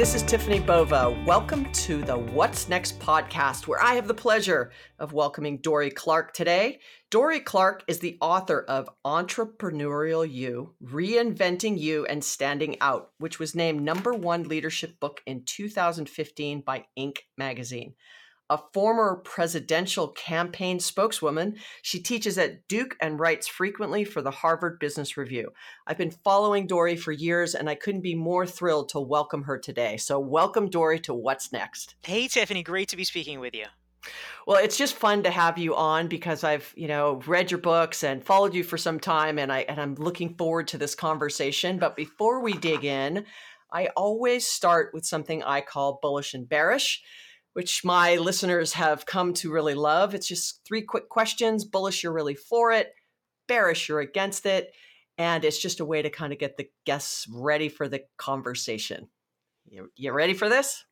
Hi, this is Tiffani Bova. Welcome to the What's Next podcast, where I have the pleasure of welcoming Dorie Clark today. Dorie Clark is the author of Entrepreneurial You Reinventing You and Standing Out, which was named number one leadership book in 2015 by Inc. magazine a former presidential campaign spokeswoman. She teaches at Duke and writes frequently for the Harvard Business Review. I've been following Dorie for years, and I couldn't be more thrilled to welcome her today. So, welcome, Dorie, to What's Next. Hey, Tiffani, great to be speaking with you. Well, it's just fun to have you on because I've, you know, read your books and followed you for some time and I and I'm looking forward to this conversation. But before we dig in, I always start with something I call bullish and bearish which my listeners have come to really love. It's just three quick questions. Bullish, you're really for it. Bearish, you're against it. And it's just a way to kind of get the guests ready for the conversation. You, you ready for this?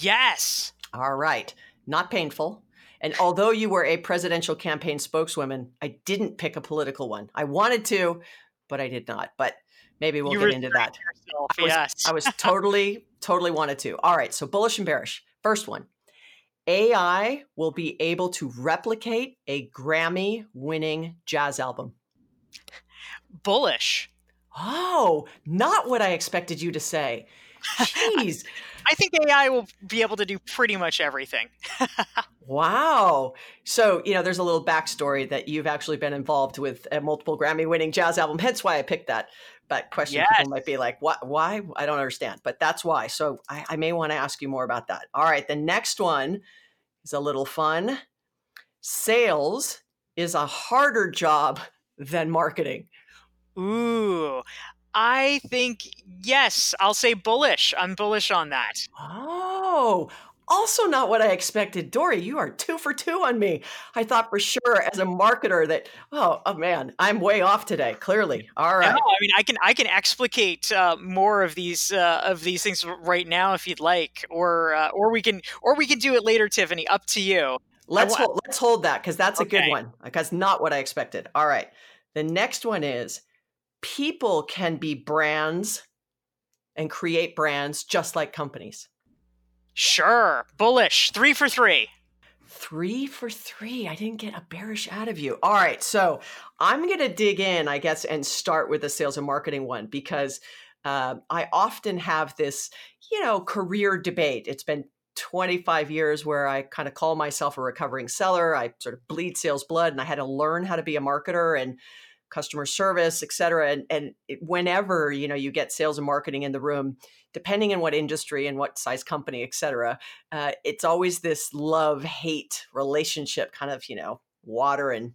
Yes. All right. Not painful. And although you were a presidential campaign spokeswoman, I didn't pick a political one. I wanted to, but I did not. But maybe we'll you get into that. Yourself, I was, yes. I was totally, totally wanted to. All right. So bullish and bearish. First one AI will be able to replicate a Grammy winning jazz album. Bullish. Oh, not what I expected you to say. Jeez. I think AI will be able to do pretty much everything. wow. So, you know, there's a little backstory that you've actually been involved with a multiple Grammy winning jazz album. Hence why I picked that. But question yes. people might be like, what, why? I don't understand. But that's why. So I, I may want to ask you more about that. All right. The next one is a little fun. Sales is a harder job than marketing. Ooh, I think yes. I'll say bullish. I'm bullish on that. Oh, also not what I expected. Dorie, you are two for two on me. I thought for sure as a marketer that oh, oh man, I'm way off today. Clearly, all right. No, I mean I can I can explicate uh, more of these uh, of these things right now if you'd like, or uh, or we can or we can do it later, Tiffani. Up to you. Let's hold, let's hold that because that's okay. a good one. Because not what I expected. All right. The next one is people can be brands and create brands just like companies. Sure. Bullish. Three for three. Three for three. I didn't get a bearish out of you. All right. So I'm going to dig in, I guess, and start with the sales and marketing one because uh, I often have this, you know, career debate. It's been 25 years where I kind of call myself a recovering seller. I sort of bleed sales blood and I had to learn how to be a marketer and customer service, et cetera. And, and whenever, you know, you get sales and marketing in the room, depending on what industry and what size company, et cetera, uh, it's always this love hate relationship, kind of, you know, water and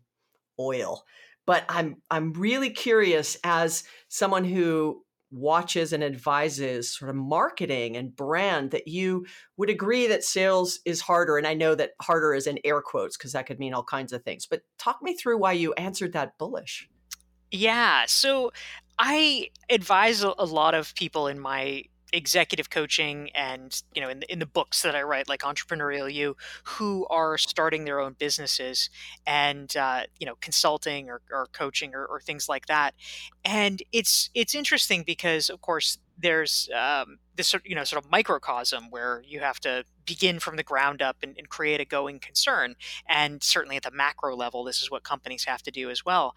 oil. But I'm I'm really curious as someone who watches and advises sort of marketing and brand that you would agree that sales is harder and i know that harder is in air quotes because that could mean all kinds of things but talk me through why you answered that bullish yeah so i advise a lot of people in my executive coaching and you know in the, in the books that I write like entrepreneurial you who are starting their own businesses and uh, you know consulting or, or coaching or, or, things like that. And it's it's interesting because of course there's um, this you know sort of microcosm where you have to begin from the ground up and, and, create a going concern. And certainly at the macro level this is what companies have to do as well.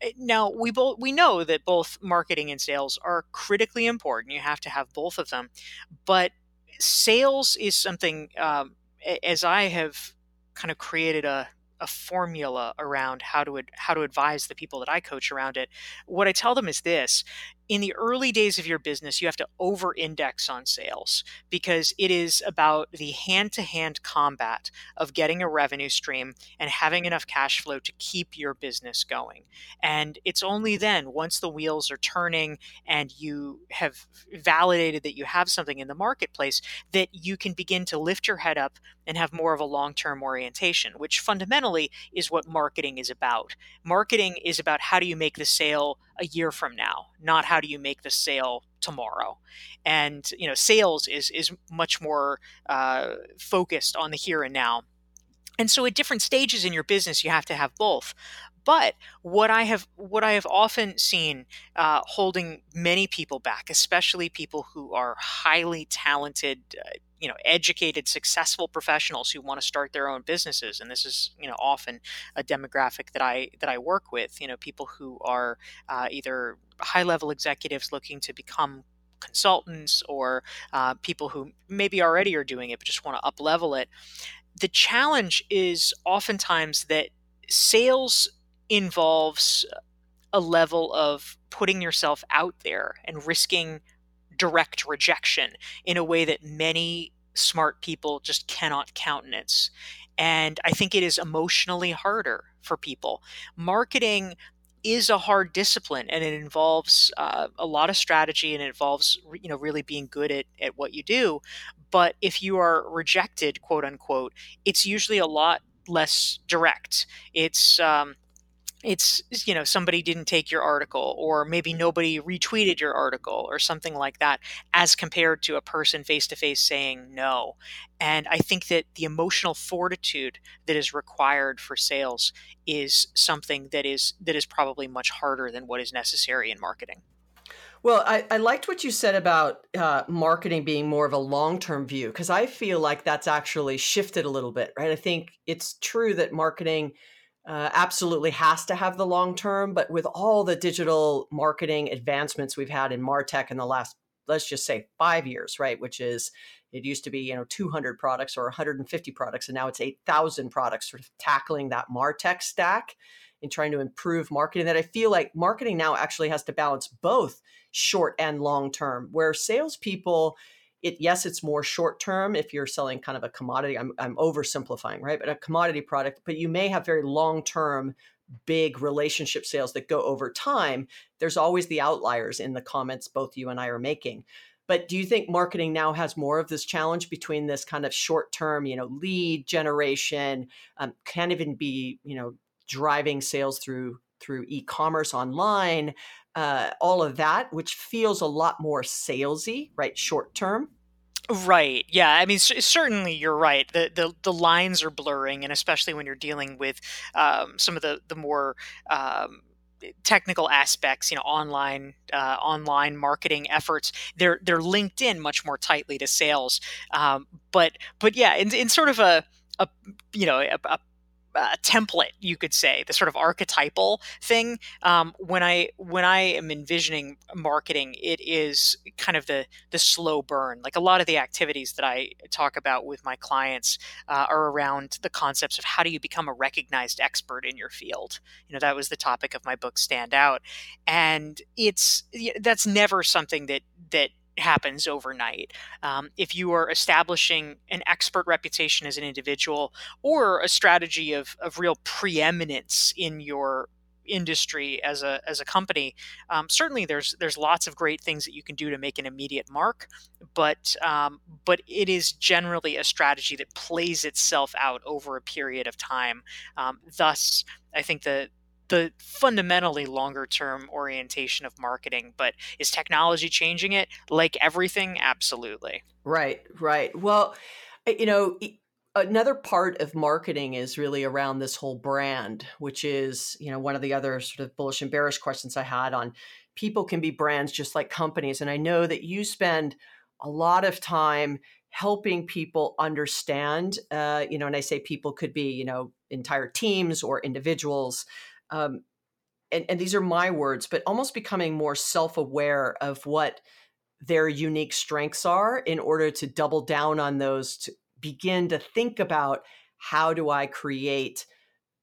Eh, now we both we know that both marketing and sales are critically important. You have to have both of them. But sales is something um, as i have kind of created a a formula around how to how to advise the people that I coach around it. What I tell them is this: in the early days of your business, you have to over index on sales because it is about the hand to hand combat of getting a revenue stream and having enough cash flow to keep your business going. And it's only then, once the wheels are turning and you have validated that you have something in the marketplace, that you can begin to lift your head up and have more of a long term orientation, which fundamentally is what marketing is about. Marketing is about how do you make the sale a year from now, not how do you make the sale tomorrow. And you know, sales is is much more uh, focused on the here and now. And so, at different stages in your business, you have to have both. But what I have what I have often seen uh, holding many people back, especially people who are highly talented, uh, you know, educated, successful professionals who want to start their own businesses, and this is you know often a demographic that I that I work with. You know, people who are uh, either high level executives looking to become consultants or uh, people who maybe already are doing it but just want to up level it the challenge is oftentimes that sales involves a level of putting yourself out there and risking direct rejection in a way that many smart people just cannot countenance. And I think it is emotionally harder for people. Marketing is a hard discipline and it involves uh, a lot of strategy and it involves you know really being good at, at what you do but if you are rejected quote unquote it's usually a lot less direct it's um, it's you know somebody didn't take your article or maybe nobody retweeted your article or something like that as compared to a person face to face saying no. And i think that the emotional fortitude that is required for sales is something that is that is probably much harder than what is necessary in marketing. Well, I, I liked what you said about uh, marketing being more of a long term view because I feel like that's actually shifted a little bit, right? I think it's true that marketing uh, absolutely has to have the long term. But with all the digital marketing advancements we've had in Martech in the last, let's just say five years, right? Which is, it used to be, you know, 200 products or 150 products, and now it's 8,000 products, sort of tackling that Martech stack and trying to improve marketing. That I feel like marketing now actually has to balance both short and long term, where salespeople, it yes it's more short term if you're selling kind of a commodity I'm, I'm oversimplifying right but a commodity product but you may have very long term big relationship sales that go over time. There's always the outliers in the comments both you and i are making. But do you think marketing now has more of this challenge between this kind of short term you know lead generation um, can even be you know driving sales through through e-commerce online uh, all of that, which feels a lot more salesy, right? Short term. Right. Yeah. I mean, c- certainly you're right. The, the the lines are blurring, and especially when you're dealing with um, some of the the more um, technical aspects, you know, online uh, online marketing efforts, they're they're linked in much more tightly to sales. Um, but but yeah, in, in sort of a a you know a, a uh, template you could say the sort of archetypal thing um, when i when i am envisioning marketing it is kind of the the slow burn. Like a lot of the activities that i talk about with my clients uh, are around the concepts of how do you become a recognized expert in your field? You know that was the topic of my book stand out. And it's that's never something that that happens overnight. Um, if you are establishing an expert reputation as an individual or a strategy of, of real preeminence in your industry as a as a company, um, certainly there's there's lots of great things that you can do to make an immediate mark, but um, but it is generally a strategy that plays itself out over a period of time. Um, thus, I think the the fundamentally longer term orientation of marketing. But is technology changing it? Like everything, absolutely. Right, right. Well, you know, another part of marketing is really around this whole brand, which is, you know, one of the other sort of bullish and bearish questions I had on people can be brands just like companies. And I know that you spend a lot of time helping people understand uh, you know and i say people could be you know entire teams or individuals um, and, and these are my words, but almost becoming more self aware of what their unique strengths are in order to double down on those, to begin to think about how do I create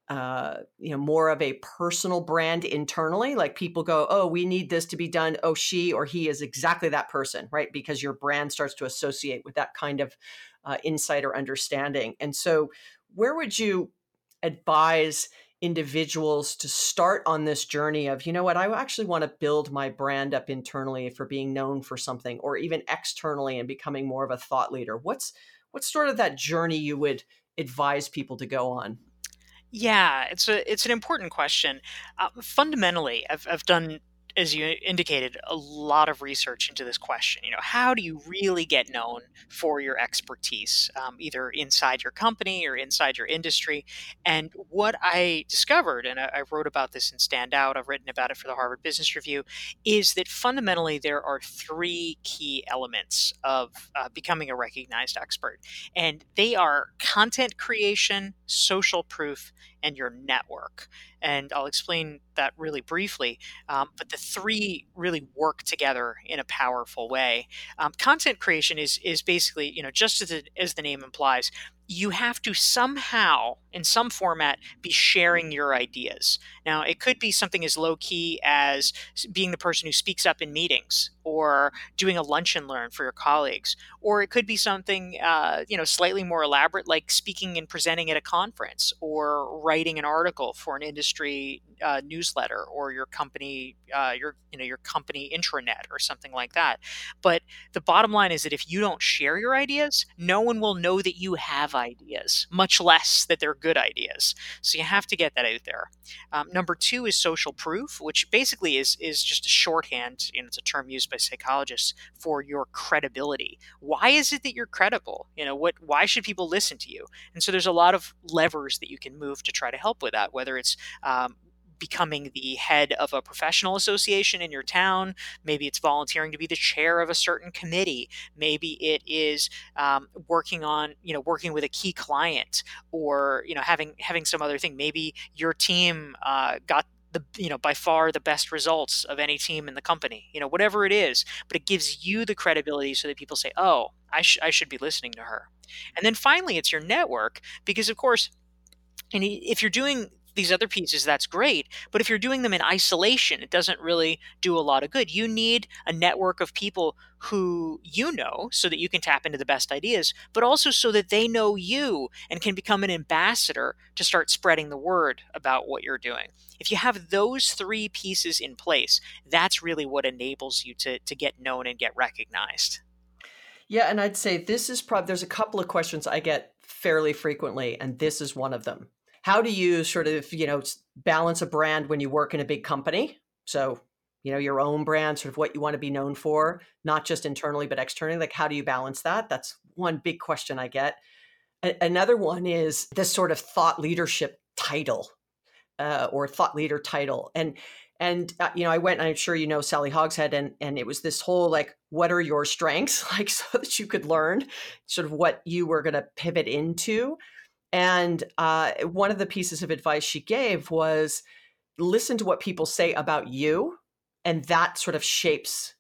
uh, you know more of a personal brand internally like people go oh we need this to be done. Oh she or he is exactly that person right? Because your brand starts to associate with that kind of uh, insight or understanding. And so where would you advise individuals to start on this journey of you know what? I actually want to build my brand up internally for being known for something or even externally and becoming more of a thought leader. What's what's sort of that journey you would advise people to go on? Yeah it's a it's an important question. Uh, fundamentally I've, I've done as you indicated, a lot of research into this question. You know, how do you really get known for your expertise, um, either inside your company or inside your industry? And what I discovered, and I, I wrote about this in Stand Out, I've written about it for the Harvard Business Review, is that fundamentally there are three key elements of uh, becoming a recognized expert, and they are content creation, social proof, and your network. And I'll explain that really briefly. Um, but the three really work together in a powerful way. Um, content creation is is basically, you know, just as, it, as the name implies, you have to somehow, in some format, be sharing your ideas. Now, it could be something as low key as being the person who speaks up in meetings, or doing a lunch and learn for your colleagues, or it could be something, uh, you know, slightly more elaborate, like speaking and presenting at a conference, or writing an article for an industry uh, newsletter, or your company, uh, your you know, your company intranet, or something like that. But the bottom line is that if you don't share your ideas, no one will know that you have ideas, much less that they're good ideas. So you have to get that out there. Um, number two is social proof, which basically is is just a shorthand, and it's a term used by psychologists for your credibility. Why is it that you're credible? You know, what? Why should people listen to you? And so there's a lot of levers that you can move to try to help with that, whether it's um, becoming the head of a professional association in your town. Maybe it's volunteering to be the chair of a certain committee. Maybe it is um, working on, you know, working with a key client, or you know, having having some other thing. Maybe your team uh, got the you know by far the best results of any team in the company you know whatever it is but it gives you the credibility so that people say oh I, sh- I should be listening to her and then finally it's your network because of course and if you're doing these other pieces, that's great. But if you're doing them in isolation, it doesn't really do a lot of good. You need a network of people who you know so that you can tap into the best ideas, but also so that they know you and can become an ambassador to start spreading the word about what you're doing. If you have those three pieces in place, that's really what enables you to, to get known and get recognized. Yeah, and I'd say this is probably there's a couple of questions I get fairly frequently, and this is one of them how do you sort of you know balance a brand when you work in a big company? So you know your own brand sort of what you want to be known for not just internally but externally like how do you balance that? That's one big question i get. A- another one is this sort of thought leadership title uh, or thought leader title. And and uh, you know i went i'm sure you know sally hogshead and and it was this whole like what are your strengths? Like so that you could learn sort of what you were going to pivot into and uh, one of the pieces of advice she gave was listen to what people say about you, and that sort of shapes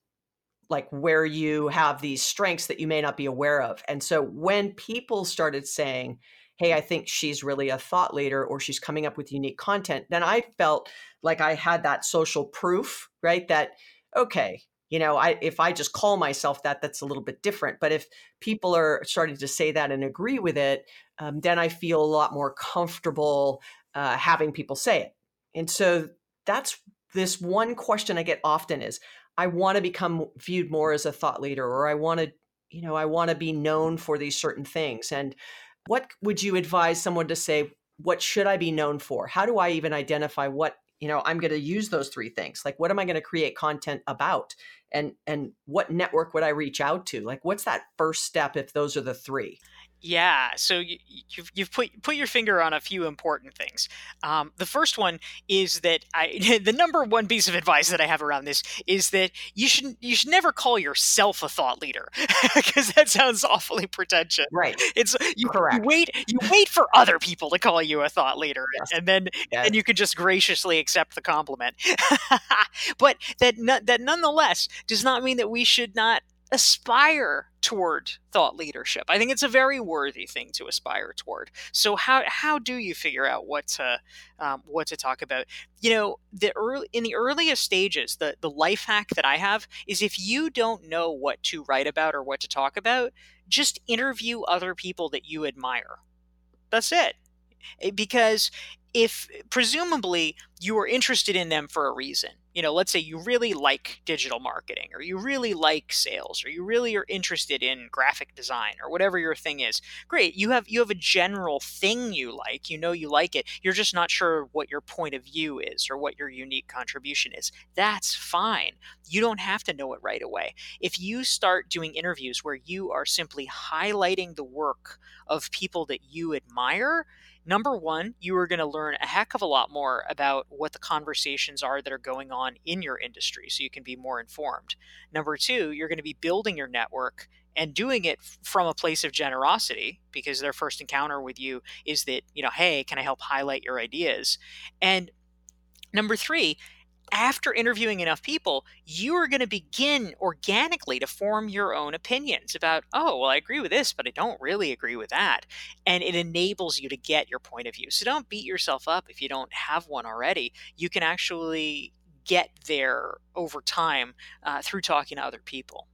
like where you have these strengths that you may not be aware of. And so when people started saying, hey, I think she's really a thought leader or she's coming up with unique content, then I felt like I had that social proof, right? That, okay, you know, I if I just call myself that, that's a little bit different. But if people are starting to say that and agree with it, um, then I feel a lot more comfortable uh, having people say it. And so that's this one question I get often is I want to become viewed more as a thought leader, or I want to, you know, I want to be known for these certain things. And what would you advise someone to say? What should I be known for? How do I even identify what you know i'm going to use those three things like what am i going to create content about? And and what network would i reach out to? Like what's that first step if those are the three yeah, so you, you've you've put put your finger on a few important things. Um, the first one is that I the number one piece of advice that I have around this is that you should you should never call yourself a thought leader because that sounds awfully pretentious. Right. It's you, you, wait you wait for other people to call you a thought leader, yes. and then yes. and you can just graciously accept the compliment. but that that nonetheless does not mean that we should not aspire toward thought leadership. I think it's a very worthy thing to aspire toward. So how how do you figure out what to um, what to talk about? You know, the early in the earliest stages, the the life hack that I have is if you don't know what to write about or what to talk about, just interview other people that you admire. That's it. Eh, because if presumably you are interested in them for a reason you know, let's say you really like digital marketing or you really like sales or you really are interested in graphic design or whatever your thing is. Great. You have you have a general thing you like. You know you like it. You're just not sure what your point of view is or what your unique contribution is. That's fine. You don't have to know it right away. If you start doing interviews where you are simply highlighting the work of people that you admire, number one, you are going to learn a heck of a lot more about what the conversations are that are going on in your industry so you can be more informed. Number two, you're going to be building your network and doing it from a place of generosity because their first encounter with you is that, you know, hey, can I help highlight your ideas? And number three, after interviewing enough people, you are going to begin organically to form your own opinions about, oh, well, I agree with this, but I don't really agree with that. And it enables you to get your point of view. So don't beat yourself up if you don't have one already. You can actually get there over time uh, through talking to other people.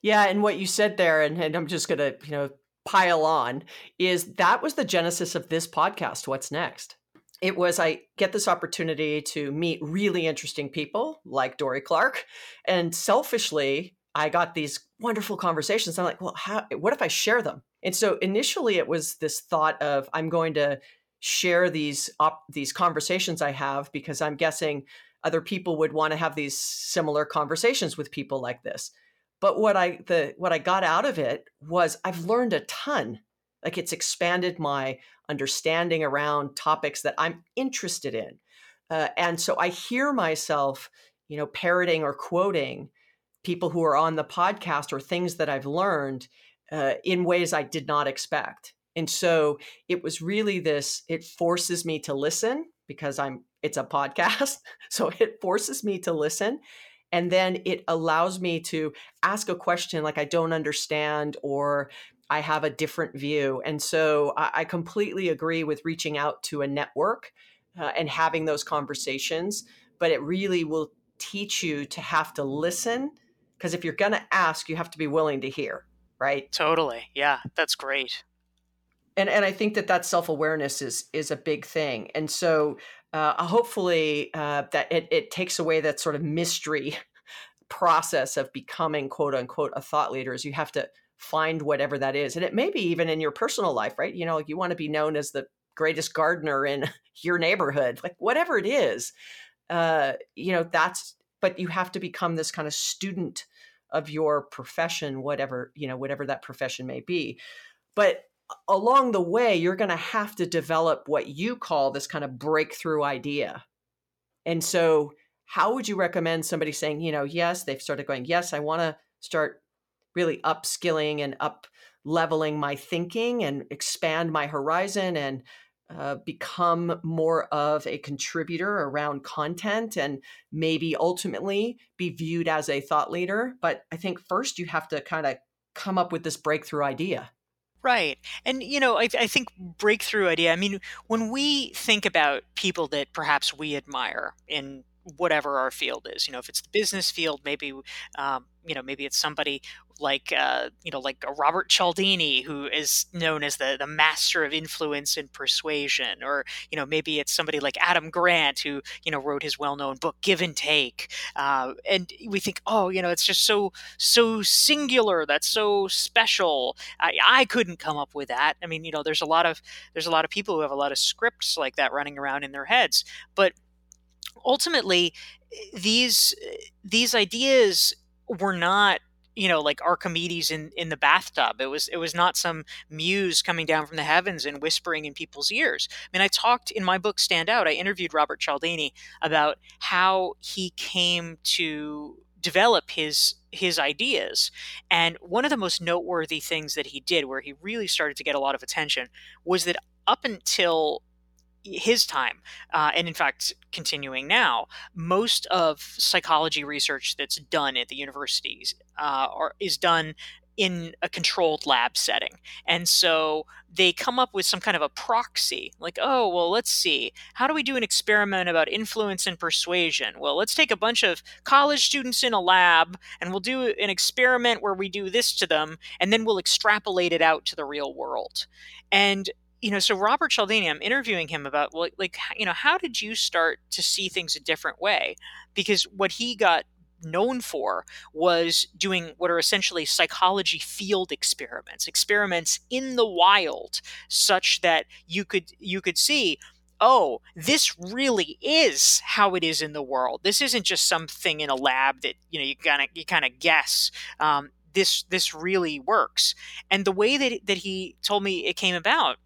Yeah, and what you said there, and, and I'm just going to, you know, pile on, is that was the genesis of this podcast. What's next? It was I get this opportunity to meet really interesting people like Dorie Clark. And selfishly, I got these wonderful conversations. I'm like, well, how, what if I share them? And so initially it was this thought of I'm going to share these op- these conversations I have because I'm guessing other people would want to have these similar conversations with people like this. But what I the what I got out of it was I've learned a ton. Like it's expanded my understanding around topics that I'm interested in. Uh, and so I hear myself, you know, parroting or quoting people who are on the podcast or things that I've learned uh, in ways I did not expect. And so it was really this, it forces me to listen because I'm, it's a podcast. so it forces me to listen. And then it allows me to ask a question like I don't understand or I have a different view. And so I, I completely agree with reaching out to a network uh, and having those conversations. But it really will teach you to have to listen because if you're going to ask, you have to be willing to hear, right? Totally. Yeah, that's great. And and I think that that self awareness is is a big thing. And so uh, hopefully uh, that it, it takes away that sort of mystery process of becoming quote unquote a thought leader. Is you have to find whatever that is. And it may be even in your personal life, right? You know, you want to be known as the greatest gardener in your neighborhood, like whatever it is. Uh, you know, that's but you have to become this kind of student of your profession, whatever, you know, whatever that profession may be. But along the way, you're going to have to develop what you call this kind of breakthrough idea. And so, how would you recommend somebody saying, you know, yes, they've started going, yes, I want to start really upskilling and up leveling my thinking and expand my horizon and uh, become more of a contributor around content and maybe ultimately be viewed as a thought leader. But I think first you have to kind of come up with this breakthrough idea. Right. And, you know, I, I think breakthrough idea, I mean, when we think about people that perhaps we admire in whatever our field is. You know, if it's the business field, maybe um, you know maybe it's somebody like uh, you know like Robert Cialdini, who is known as the the master of influence and persuasion, or you know maybe it's somebody like Adam Grant, who you know wrote his well known book Give and Take, uh, and we think, oh, you know, it's just so so singular, that's so special. I, I couldn't come up with that. I mean, you know, there's a lot of there's a lot of people who have a lot of scripts like that running around in their heads, but ultimately these these ideas were not you know like archimedes in in the bathtub. It was it was not some muse coming down from the heavens and whispering in people's ears. I mean i talked in my book stand out i interviewed robert cialdini about how he came to develop his his ideas. And one of the most noteworthy things that he did where he really started to get a lot of attention was that up until his time, uh, and in fact, continuing now, most of psychology research that's done at the universities uh, are, is done in a controlled lab setting. And so they come up with some kind of a proxy, like, oh, well, let's see, how do we do an experiment about influence and persuasion? Well, let's take a bunch of college students in a lab and we'll do an experiment where we do this to them, and then we'll extrapolate it out to the real world. And you know, so Robert Cialdini, I'm interviewing him about well, like, you know, how did you start to see things a different way? Because what he got known for was doing what are essentially psychology field experiments, experiments in the wild, such that you could you could see oh, this really is how it is in the world. This isn't just something in a lab that you know you kind of you kind of guess. Um, this this really works. And the way that that he told me it came about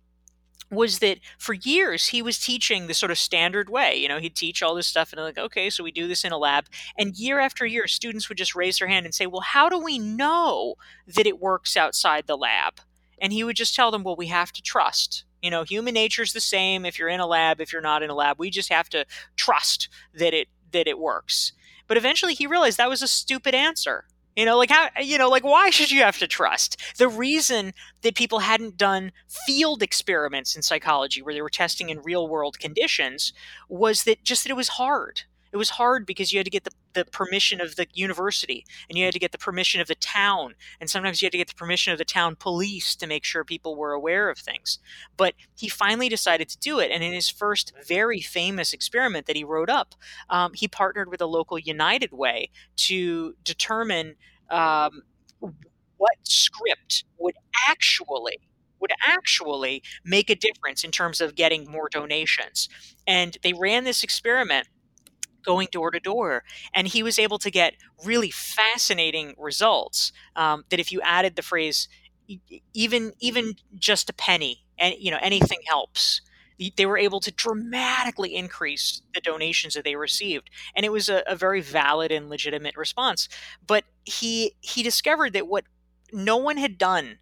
was that for years he was teaching the sort of standard way. You know, he'd teach all this stuff and like, okay, so we do this in a lab. And year after year, students would just raise their hand and say, well, how do we know that it works outside the lab? And he would just tell them, well, we have to trust. You know, human nature is the same if you're in a lab, if you're not in a lab. We just have to trust that it that it works. But eventually he realized that was a stupid answer you know, like how you know, like why should you have to trust? The reason that people hadn't done field experiments in psychology where they were testing in real world conditions was that just that it was hard. It was hard because you had to get the, the permission of the university and you had to get the permission of the town. And sometimes you had to get the permission of the town police to make sure people were aware of things. But he finally decided to do it. And in his first very famous experiment that he wrote up, um, he partnered with a local United Way to determine um, what script would actually would actually make a difference in terms of getting more donations. And they ran this experiment going door to door. And he was able to get really fascinating results um, that if you added the phrase, even even just a penny and you know anything helps they were able to dramatically increase the donations that they received and it was a, a, very valid and legitimate response but he he discovered that what no one had done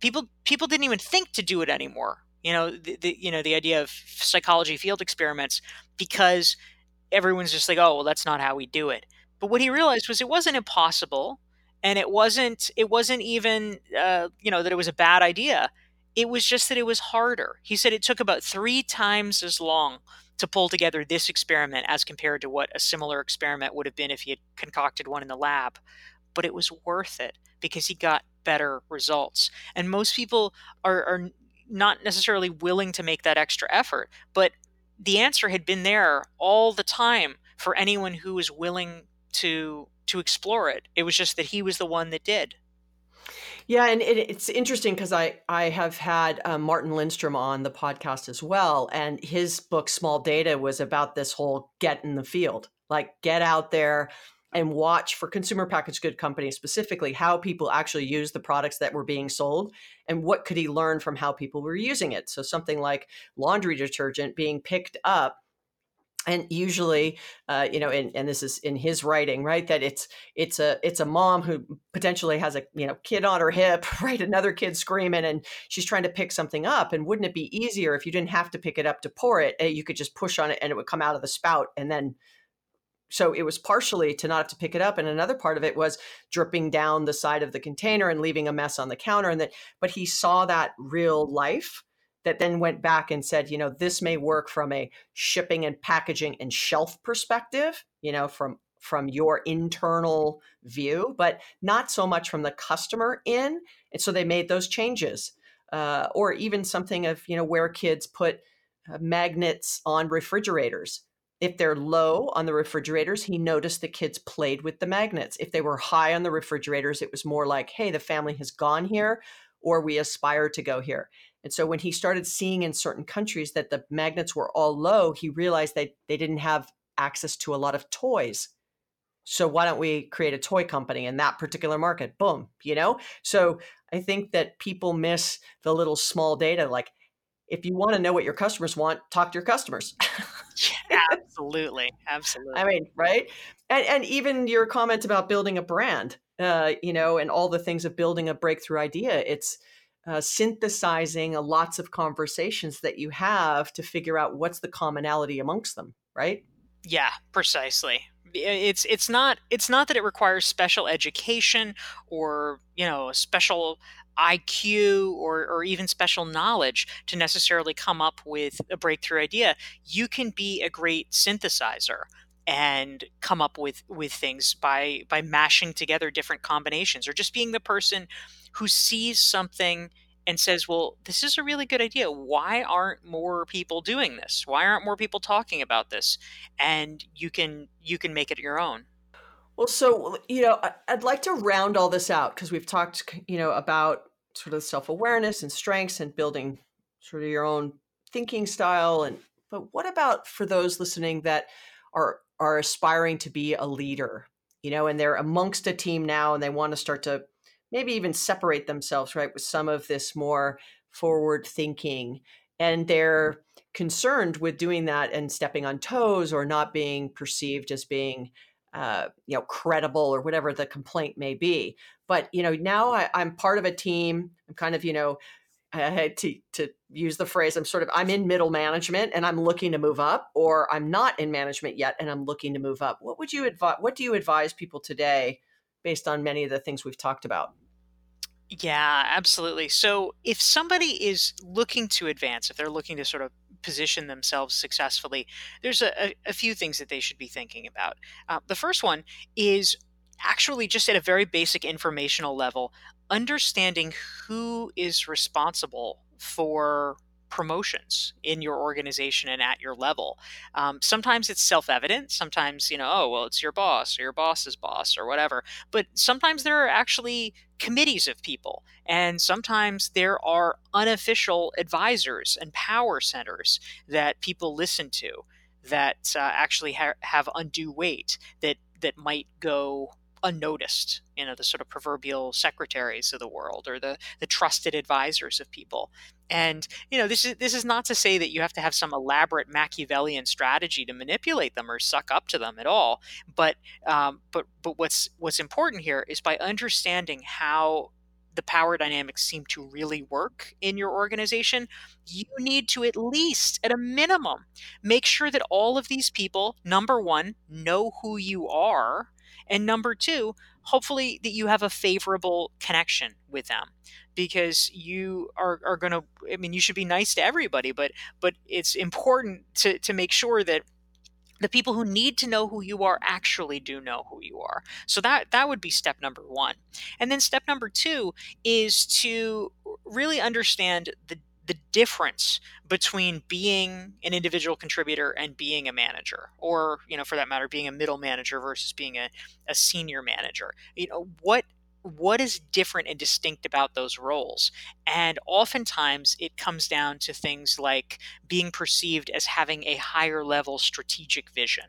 people people didn't even think to do it anymore you know the, the you know the idea of psychology field experiments because everyone's just like, oh, well, that's not how we do it. But what he realized was it wasn't impossible, and it wasn't it wasn't even uh, you know that it was a bad idea. It was just that it was harder. He said it took about three times as long to pull together this experiment as compared to what a similar experiment would have been if he had concocted one in the lab. But it was worth it because he got better results. And most people are, are not necessarily willing to make that extra effort. But the answer had been there all the time for anyone who was willing to to explore it. It was just that he was the one that did. Yeah, and it, it's interesting because I I have had um, Martin Lindstrom on the podcast as well, and his book Small Data was about this whole get in the field, like get out there, and watch for consumer packaged good companies specifically how people actually use the products that were being sold and what could he learn from how people were using it. So something like laundry detergent being picked up and usually uh, you know and, and this is in his writing right that it's it's a it's a mom who potentially has a you know kid on her hip right another kid screaming and she's trying to pick something up. And wouldn't it be easier if you didn't have to pick it up to pour it eh, you could just push on it and it would come out of the spout and then so it was partially to not have to pick it up and another part of it was dripping down the side of the container and leaving a mess on the counter and that but he saw that real life that then went back and said you know this may work from a shipping and packaging and shelf perspective you know from from your internal view but not so much from the customer in. And so they made those changes uh, or even something of you know where kids put uh, magnets on refrigerators if they're low on the refrigerators, he noticed the kids played with the magnets. If they were high on the refrigerators, it was more like, hey, the family has gone here or we aspire to go here. And so when he started seeing in certain countries that the magnets were all low, he realized that they didn't have access to a lot of toys. So why don't we create a toy company in that particular market? Boom, you know? So I think that people miss the little small data like if you want to know what your customers want, talk to your customers. yeah, absolutely, absolutely. I mean, right? And and even your comment about building a brand, uh, you know, and all the things of building a breakthrough idea. It's uh, synthesizing lots of conversations that you have to figure out what's the commonality amongst them, right? Yeah, precisely. It's it's not it's not that it requires special education or you know a special IQ or, or even special knowledge to necessarily come up with a breakthrough idea. You can be a great synthesizer and come up with with things by by mashing together different combinations or just being the person who sees something and says, "Well, this is a really good idea. Why aren't more people doing this? Why aren't more people talking about this?" And you can you can make it your own. Well, so you know, I'd like to round all this out because we've talked, you know, about sort of self awareness and strengths and building sort of your own thinking style. And but what about for those listening that are are aspiring to be a leader, you know, and they're amongst a team now and they want to start to maybe even separate themselves, right, with some of this more forward thinking. And they're concerned with doing that and stepping on toes or not being perceived as being uh, you know credible or whatever the complaint may be but you know now I, i'm part of a team i'm kind of you know I had to to use the phrase I'm sort of I'm in middle management and I'm looking to move up or I'm not in management yet and I'm looking to move up. What would you advise what do you advise people today based on many of the things we've talked about? Yeah, absolutely. So if somebody is looking to advance, if they're looking to sort of position themselves successfully, there's a, a, few things that they should be thinking about. Uh, the first one is actually just at a very basic informational level, understanding who is responsible for promotions in your organization and at your level. Um, sometimes it's self evident. Sometimes, you know, oh, well, it's your boss or your boss's boss or whatever. But sometimes there are actually committees of people. And sometimes there are unofficial advisors and power centers that people listen to that uh, actually ha- have undue weight that that might go unnoticed you know the sort of proverbial secretaries of the world or the the trusted advisors of people. And you know this is this is not to say that you have to have some elaborate machiavellian strategy to manipulate them or suck up to them at all. But um, but but what's what's important here is by understanding how the power dynamics seem to really work in your organization, you need to at least, at a minimum, make sure that all of these people, number one, know who you are and number two, hopefully that you have a favorable connection with them because you are, are going to i mean you should be nice to everybody but but it's important to, to make sure that the people who need to know who you are actually do know who you are. So that that would be step number one. And then step number two is to really understand the the difference between being an individual contributor and being a manager or you know for that matter being a middle manager versus being a, a senior manager. You know what what is different and distinct about those roles? And oftentimes it comes down to things like being perceived as having a higher level strategic vision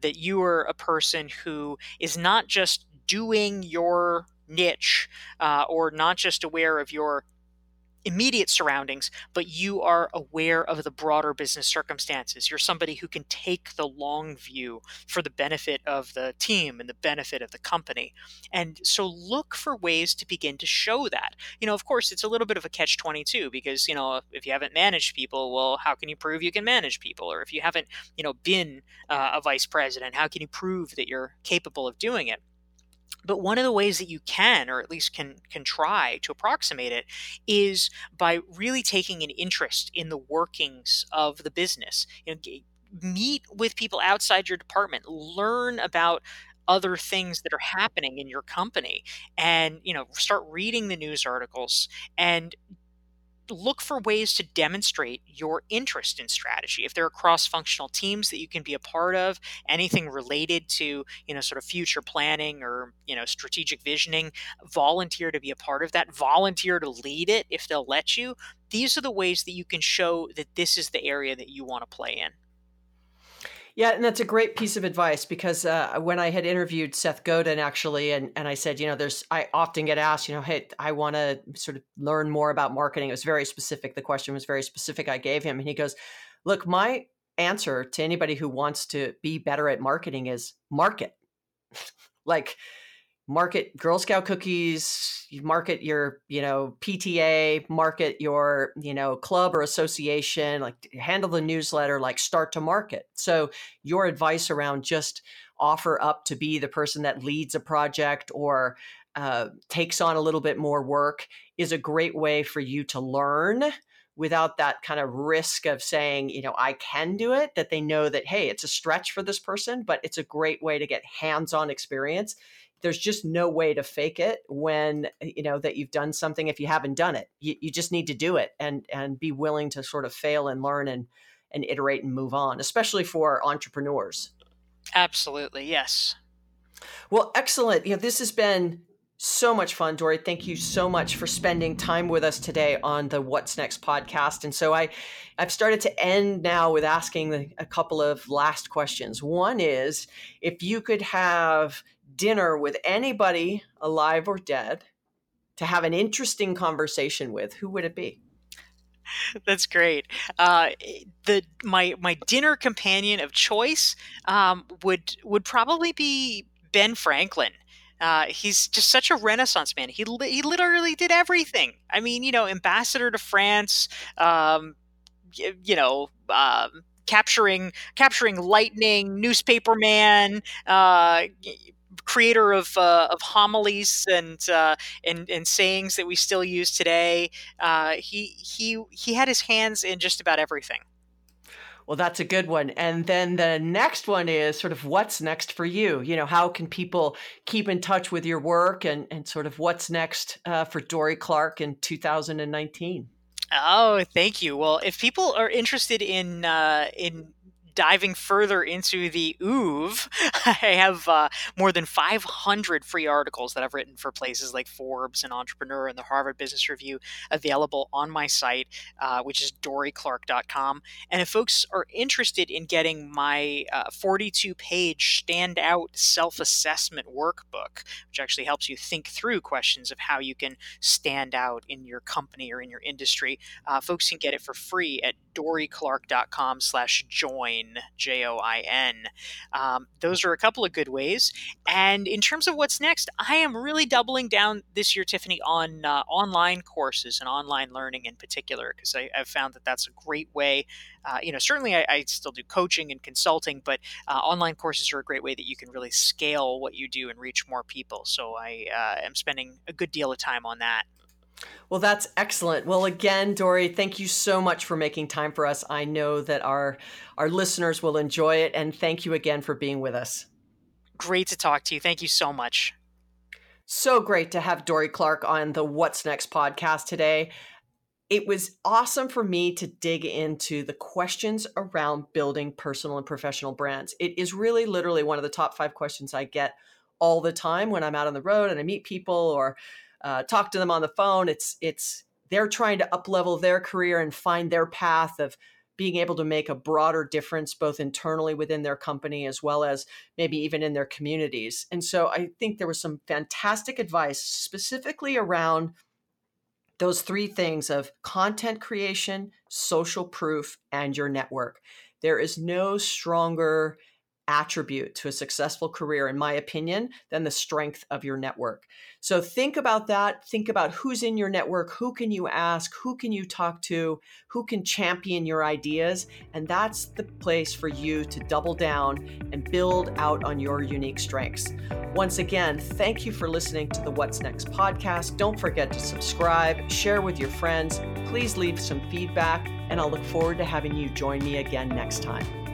that you are a person who is not just doing your niche uh, or not just aware of your immediate surroundings, but you are aware of the broader business circumstances. You're somebody who can take the long view for the benefit of the team and the benefit of the company. And so look for ways to begin to show that. You know, of course, it's a little bit of a catch 22 because, you know, if you haven't managed people, well, how can you prove you can manage people? Or if you haven't, you know, been uh, a vice president, how can you prove that you're capable of doing it? But one of the ways that you can, or at least can can try to approximate it, is by really taking an interest in the workings of the business. You know, meet with people outside your department, learn about other things that are happening in your company and you know start reading the news articles and look for ways to demonstrate your interest in strategy. If there are cross-functional teams that you can be a part of, anything related to, you know, sort of future planning or, you know, strategic visioning, volunteer to be a part of that, volunteer to lead it if they'll let you. These are the ways that you can show that this is the area that you want to play in. Yeah, and that's a great piece of advice because uh, when I had interviewed Seth Godin, actually, and, and I said, you know, there's, I often get asked, you know, hey, I want to sort of learn more about marketing. It was very specific. The question was very specific. I gave him, and he goes, look, my answer to anybody who wants to be better at marketing is market. like, market Girl Scout cookies, you market your, you know, PTA, market your, you know, club or association, like handle the newsletter, like start to market. So your advice around just offer up to be the person that leads a project or uh, takes on a little bit more work is a great way for you to learn without that kind of risk of saying, you know, I can do it, that they know that, hey, it's a stretch for this person, but it's a great way to get hands on experience. There's just no way to fake it when, you know, that you've done something if you haven't done it. You, you just need to do it and and be willing to sort of fail and learn and and iterate and move on, especially for entrepreneurs. Absolutely, yes. Well, excellent. You know, this has been so much fun, Dorie. Thank you so much for spending time with us today on the What's Next podcast. And so I, I've started to end now with asking a couple of last questions. One is if you could have dinner with anybody alive or dead to have an interesting conversation with, who would it be? That's great. Uh, the my my dinner companion of choice um, would would probably be Ben Franklin. Uh, he's just such a renaissance man. He he literally did everything. I mean, you know, ambassador to France. Um, you, you know. Um, capturing capturing lightning newspaper man uh, creator of uh, of homilies and, uh, and and sayings that we still use today. Uh, he he he had his hands in just about everything. Well, that's a good one. And then the next one is sort of what's next for you? You know, how can people keep in touch with your work and, and sort of what's next uh, for Dorie Clark in 2019? Oh, thank you. Well, if people are interested in uh, in diving further into the oeuvre, I have uh, more than 500 free articles that I've written for places like Forbes and Entrepreneur and the Harvard Business Review available on my site, uh, which is dorieclark.com. And if folks are interested in getting my 42 uh, page standout self assessment workbook, which actually helps you think through questions of how you can stand out in your company or in your industry, uh, folks can get it for free at dorieclark.com slash join J O I N. Um, those are a couple of good ways. And in terms of what's next, I am really doubling down this year, Tiffani, on uh, online courses and online learning in particular, because I've found that that's a great way. Uh, you know, certainly I, I, still do coaching and consulting, but uh, online courses are a great way that you can really scale what you do and reach more people. So I uh, am spending a good deal of time on that. Well, that's excellent. Well, again, Dorie, thank you so much for making time for us. I know that our our listeners will enjoy it, and thank you again for being with us. Great to talk to you. Thank you so much. So great to have Dorie Clark on the What's Next podcast today. It was awesome for me to dig into the questions around building personal and professional brands. It is really literally one of the top five questions I get all the time when I'm out on the road and I meet people or uh, talk to them on the phone. It's it's they're trying to uplevel their career and find their path of being able to make a broader difference both internally within their company as well as maybe even in their communities. And so I think there was some fantastic advice specifically around those three things of content creation, social proof, and your network. There is no stronger attribute to a successful career, in my opinion, than the strength of your network. So think about that. Think about who's in your network, who can you ask, who can you talk to, who can champion your ideas. And that's the place for you to double down and build out on your unique strengths. Once again, thank you for listening to the What's Next podcast. Don't forget to subscribe, share with your friends. Please leave some feedback, and I'll look forward to having you join me again next time.